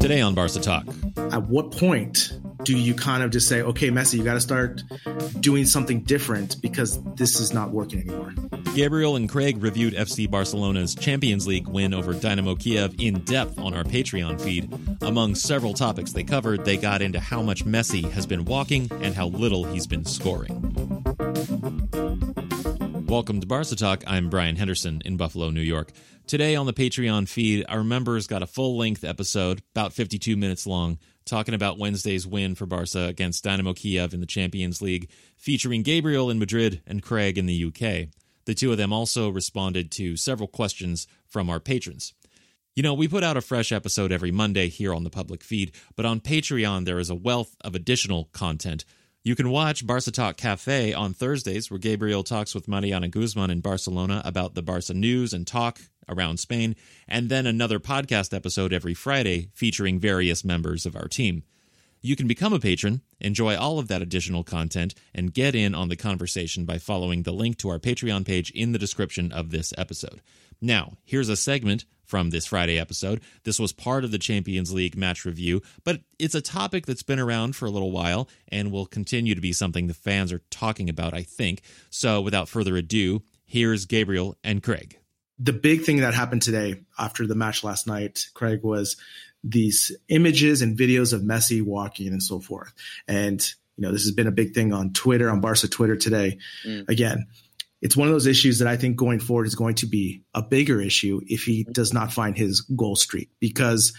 Today on Barca Talk. At what point do you kind of just say, okay, Messi, you got to start doing something different because this is not working anymore? Gabriel and Craig reviewed FC Barcelona's Champions League win over Dynamo Kiev in depth on our Patreon feed. Among several topics they covered, they got into how much Messi has been walking and how little he's been scoring. Welcome to Barca Talk. I'm Brian Henderson in Buffalo, New York. Today on the Patreon feed, our members got a full length episode, about 52 minutes long, talking about Wednesday's win for Barca against Dynamo Kiev in the Champions League, featuring Gabriel in Madrid and Craig in the UK. The two of them also responded to several questions from our patrons. You know, we put out a fresh episode every Monday here on the public feed, but on Patreon there is a wealth of additional content. You can watch Barca Talk Cafe on Thursdays, where Gabriel talks with Mariana Guzman in Barcelona about the Barca news and talk around Spain, and then another podcast episode every Friday featuring various members of our team. You can become a patron, enjoy all of that additional content, and get in on the conversation by following the link to our Patreon page in the description of this episode. Now, here's a segment from this Friday episode. This was part of the Champions League match review, but it's a topic that's been around for a little while and will continue to be something the fans are talking about, I think. So, without further ado, here's Gabriel and Craig. The big thing that happened today after the match last night, Craig, was these images and videos of Messi walking and so forth. And, you know, this has been a big thing on Twitter, on Barca Twitter today. Mm. Again, it's one of those issues that I think going forward is going to be a bigger issue if he mm-hmm. does not find his goal streak because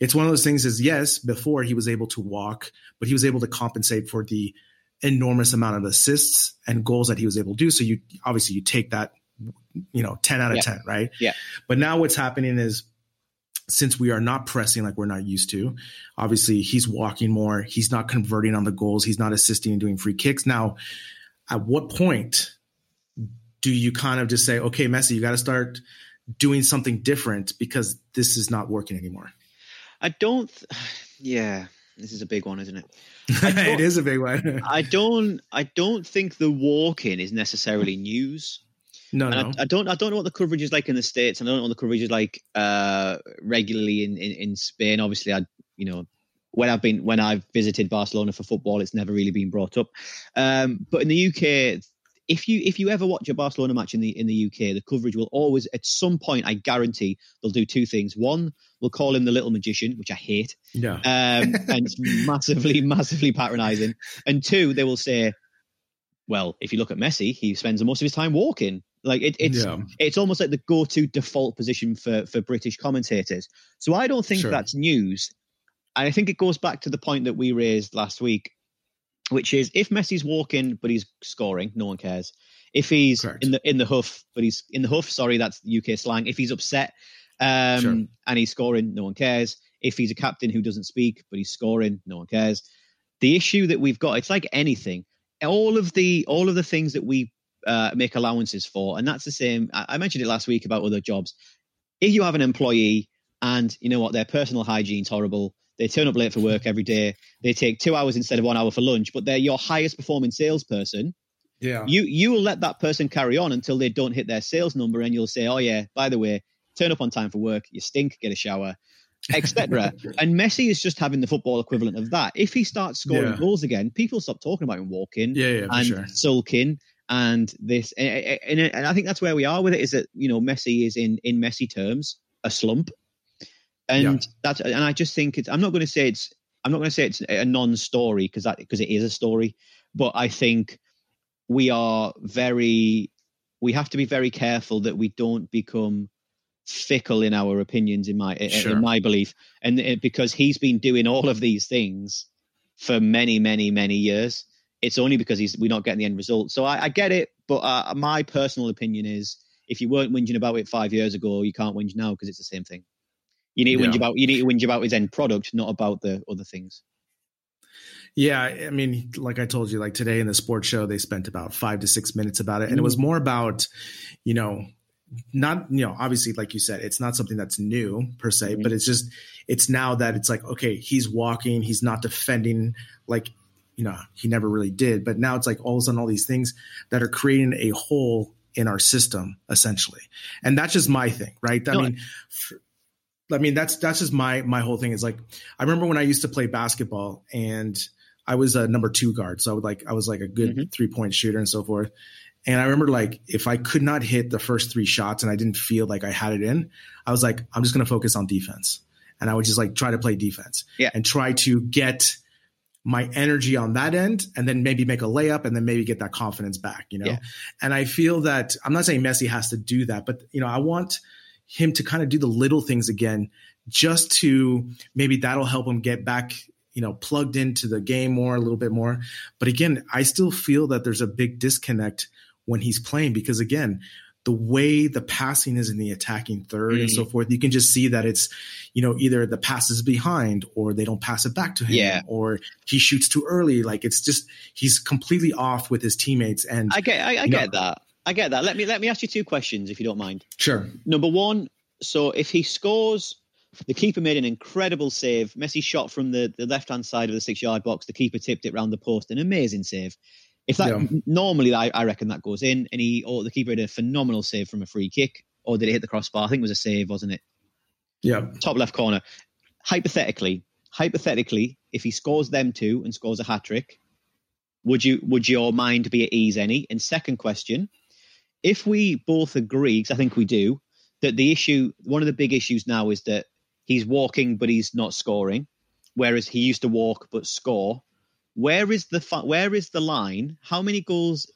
it's one of those things is yes, before he was able to walk, but he was able to compensate for the enormous amount of assists and goals that he was able to do. So you obviously you take that, you know, 10 out of Yeah. 10, right? Yeah. But now what's happening is since we are not pressing like we're not used to, obviously he's walking more. He's not converting on the goals. He's not assisting and doing free kicks. Now, at what point do you kind of just say, okay, Messi, you got to start doing something different because this is not working anymore? I don't. Th- yeah, this is a big one, isn't it? it is a big one. I don't. I don't think the walk-in is necessarily news. no, And no. I, I don't. I don't know what the coverage is like in the states. and I don't know what the coverage is like uh, regularly in, in in Spain. Obviously, I you know when I've been when I've visited Barcelona for football, it's never really been brought up. Um, but in the UK, if you if you ever watch a Barcelona match in the in the UK, the coverage will always at some point, I guarantee, they'll do two things. One, we'll call him the little magician, which I hate, yeah. um, and it's massively, massively patronising. And two, they will say, "Well, if you look at Messi, he spends most of his time walking." Like it, it's Yeah. it's almost like the go-to default position for for British commentators. So I don't think Sure. that's news. And I think it goes back to the point that we raised last week, which is if Messi's walking but he's scoring, no one cares. If he's Correct. in the in the huff, but he's in the huff, sorry, that's UK slang. If he's upset um, Sure. and he's scoring, no one cares. If he's a captain who doesn't speak but he's scoring, no one cares. The issue that we've got, it's like anything. All of the all of the things that we uh, make allowances for, and that's the same. I, I mentioned it last week about other jobs. If you have an employee and you know what, their personal hygiene's horrible, they turn up late for work every day, they take two hours instead of one hour for lunch, but they're your highest performing salesperson, Yeah. you you will let that person carry on until they don't hit their sales number, and you'll say, "Oh yeah, by the way, turn up on time for work. You stink. Get a shower." Etc. and Messi is just having the football equivalent of that. If he starts scoring Yeah. goals again, people stop talking about him walking Yeah, yeah, and sure. sulking And this, and, and I think that's where we are with it. Is that you know Messi is in in Messi terms a slump, and yeah. that's and I just think it's. I'm not going to say it's. I'm not going to say it's a non-story because that because it is a story, but I think we are very. We have to be very careful that we don't become fickle in our opinions in my sure. in my belief and it, because he's been doing all of these things for many many many years it's only because he's we're not getting the end result so i, I get it but uh, my personal opinion is if you weren't whinging about it five years ago you can't whinge now because it's the same thing you need to yeah. whinge about you need to whinge about his end product not about the other things yeah, I mean, like I told you, like today in the sports show, they spent about five to six minutes about it, and mm. it was more about, you know, not you know obviously like you said it's not something that's new per se mm-hmm. but it's just it's now that it's like okay he's walking he's not defending like you know he never really did but now it's like all of a sudden all these things that are creating a hole in our system essentially and that's just my thing right i no, mean for, i mean that's that's just my my whole thing is like i remember when i used to play basketball and i was a number two guard so i would like i was like a good mm-hmm. three point shooter and so forth and I remember like if I could not hit the first three shots and I didn't feel like I had it in, I was like, I'm just going to focus on defense. And I would just like try to play defense yeah. and try to get my energy on that end and then maybe make a layup and then maybe get that confidence back, you know? Yeah. And I feel that I'm not saying Messi has to do that, but you know, I want him to kind of do the little things again just to maybe that'll help him get back you know plugged into the game more a little bit more but again i still feel that there's a big disconnect when he's playing because again the way the passing is in the attacking third mm. and so mm. forth, you can just see that it's, you know, either the pass is behind or they don't pass it back to him yeah. or he shoots too early. Like it's just, he's completely off with his teammates. And I get, I, I get know, that. I get that. Let me, let me ask you two questions if you don't mind. Sure. Number one. So if he scores, the keeper made an incredible save. Messi shot from the, the left hand side of the six yard box. The keeper tipped it round the post. An amazing save. If that yeah. normally, I, I, reckon that goes in, and he or the keeper had a phenomenal save from a free kick, or did it hit the crossbar? I think it was a save, wasn't it? Yeah, top left corner. Hypothetically, hypothetically, if he scores them two and scores a hat trick, would you would your mind be at ease any? And second question, if we both agree, because I think we do, that the issue, one of the big issues now is that he's walking but he's not scoring, whereas he used to walk but score where is the where is the line? How many goals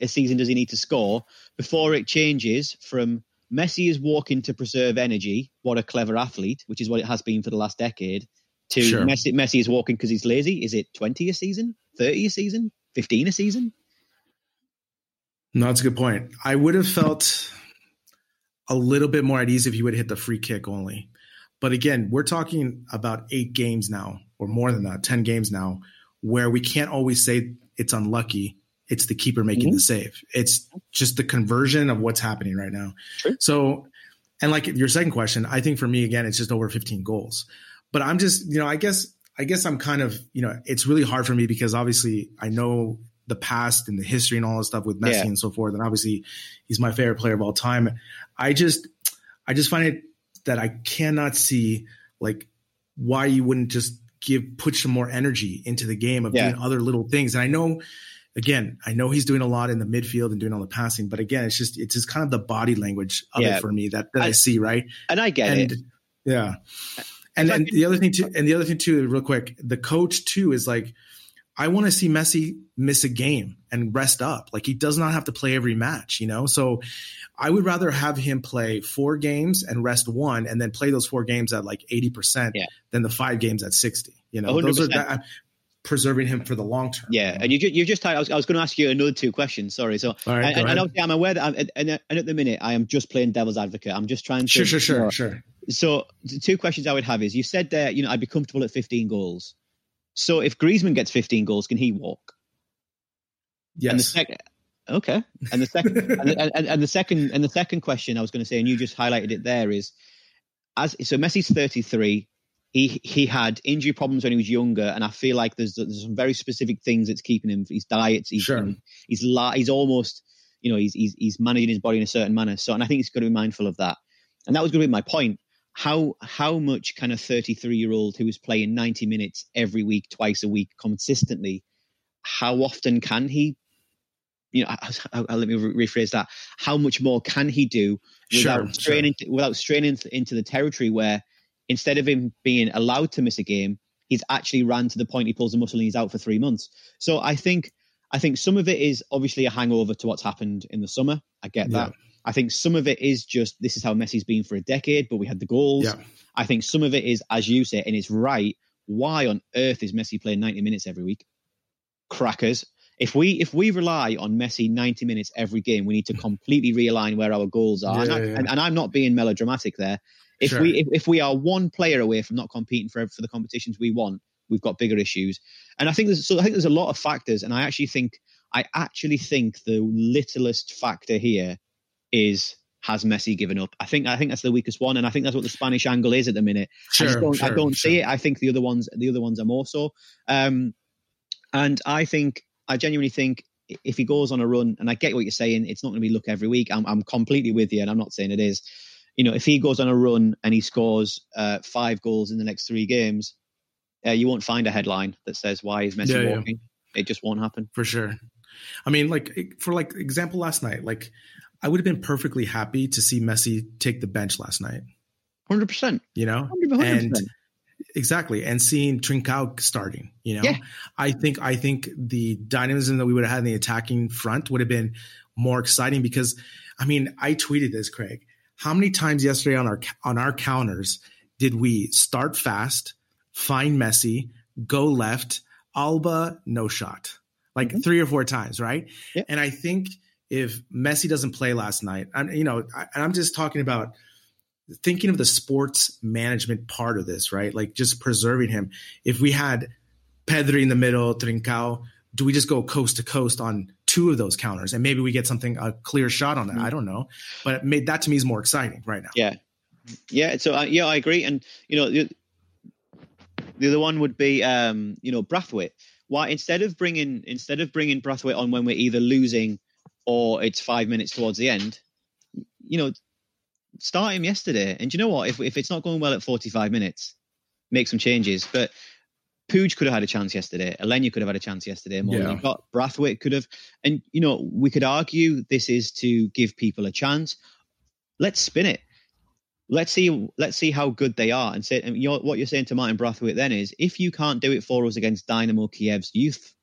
a season does he need to score before it changes from Messi is walking to preserve energy? What a clever athlete, which is what it has been for the last decade. To sure. Messi, Messi is walking because he's lazy. Is it twenty a season, thirty a season, fifteen a season? No, that's a good point. I would have felt a little bit more at ease if he would hit the free kick only. But again, we're talking about eight games now, or more than that, 10 games now, where we can't always say it's unlucky. It's the keeper making mm-hmm. the save. It's just the conversion of what's happening right now. Sure. So, and like your second question, I think for me again, it's just over 15 goals. But I'm just, you know, I guess, I guess I'm kind of, you know, it's really hard for me because obviously I know the past and the history and all this stuff with Messi yeah. and so forth. And obviously he's my favorite player of all time. I just, I just find it that I cannot see like why you wouldn't just give put some more energy into the game of yeah. doing other little things. And I know again, I know he's doing a lot in the midfield and doing all the passing, but again, it's just it's just kind of the body language of yeah. it for me that, that I, I, see, right? And I get and, it. Yeah. And then the other thing too, and the other thing too, real quick, the coach too is like, I want to see Messi miss a game and rest up. Like he does not have to play every match, you know? So I would rather have him play four games and rest one and then play those four games at like 80% yeah. than the five games at 60. You know, 100%. those are that, preserving him for the long term. Yeah. And you, you just, I was, I was going to ask you another two questions. Sorry. So, right, and, and I'm aware that I'm, and, and at the minute I am just playing devil's advocate. I'm just trying to. Sure, sure, sure, sure. So the two questions I would have is you said that, you know, I'd be comfortable at 15 goals. So if Griezmann gets 15 goals, can he walk? Yes. Okay. And the second and, and, and, the second and the second question I was going to say, and you just highlighted it there, is as so Messi's 33. He he had injury problems when he was younger, and I feel like there's there's some very specific things that's keeping him. His diet, he's sure. he's he's almost you know he's, he's he's managing his body in a certain manner. So, and I think he's got to be mindful of that. And that was going to be my point. How how much can a 33 year old who is playing 90 minutes every week, twice a week, consistently, how often can he you know, let me rephrase that. How much more can he do without sure, straining sure. without straining into the territory where instead of him being allowed to miss a game, he's actually ran to the point he pulls a muscle and he's out for three months. So I think I think some of it is obviously a hangover to what's happened in the summer. I get that. Yeah. I think some of it is just this is how Messi's been for a decade, but we had the goals. Yeah. I think some of it is, as you say, and it's right. Why on earth is Messi playing 90 minutes every week? Crackers. If we if we rely on Messi 90 minutes every game, we need to hmm. completely realign where our goals are. Yeah, and, I, and, and, I'm not being melodramatic there. If sure. we if, if we are one player away from not competing for for the competitions we want, we've got bigger issues. And I think there's so I think there's a lot of factors, and I actually think I actually think the littlest factor here is has Messi given up? I think I think that's the weakest one, and I think that's what the Spanish angle is at the minute. Sure, I don't, sure, I don't sure. see it. I think the other ones the other ones are more so. Um, and I think I genuinely think if he goes on a run, and I get what you're saying, it's not going to be luck every week. I'm, I'm completely with you, and I'm not saying it is you know, if he goes on a run and he scores uh, five goals in the next three games, uh, you won't find a headline that says why is Messi yeah, walking. Yeah. It just won't happen for sure. I mean, like for like example, last night, like I would have been perfectly happy to see Messi take the bench last night. Hundred percent. You know, 100%. and exactly, and seeing Trincao starting. You know, yeah. I think I think the dynamism that we would have had in the attacking front would have been more exciting because, I mean, I tweeted this, Craig how many times yesterday on our on our counters did we start fast, find Messi, go left, Alba no shot, like mm-hmm. three or four times, right? Yep. And I think if Messi doesn't play last night, I'm you know, I, I'm just talking about thinking of the sports management part of this, right? Like just preserving him. If we had Pedri in the middle, Trincao, do we just go coast to coast on two of those counters and maybe we get something a clear shot on that? Mm-hmm. I don't know, but made, that to me is more exciting right now. Yeah, yeah. So uh, yeah, I agree. And you know, the, the other one would be um, you know Braithwaite. Why instead of bringing instead of bringing Braithwaite on when we're either losing or it's five minutes towards the end, you know, start him yesterday. And you know what? If if it's not going well at forty five minutes, make some changes. But Puig could have had a chance yesterday. Aleñá could have had a chance yesterday. More yeah. got. Braithwaite could have. And, you know, we could argue this is to give people a chance. Let's spin it. Let's see. Let's see how good they are. And say, and you're, what you're saying to Martin Braithwaite then is, if you can't do it for us against Dynamo Kiev's youth,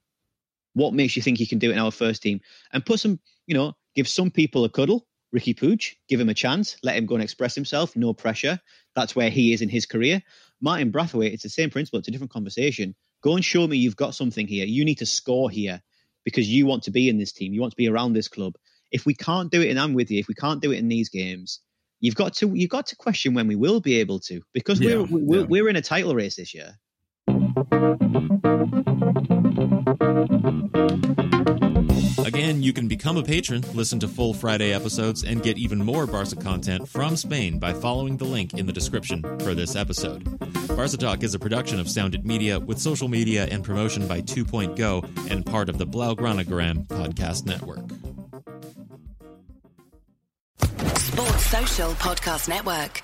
what makes you think he can do it in our first team? And put some, you know, give some people a cuddle. Riqui Puig, give him a chance, let him go and express himself, no pressure. That's where he is in his career. Martin Braithwaite, it's the same principle. It's a different conversation. Go and show me you've got something here. You need to score here because you want to be in this team. You want to be around this club. If we can't do it, and I'm with you, if we can't do it in these games, you've got to you've got to question when we will be able to because yeah, we're we're, yeah. we're in a title race this year. Again, you can become a patron, listen to full Friday episodes, and get even more Barca content from Spain by following the link in the description for this episode. Barca Talk is a production of Sounded Media with social media and promotion by Two Point Go and part of the Blaugranagram podcast network. Sports Social Podcast Network.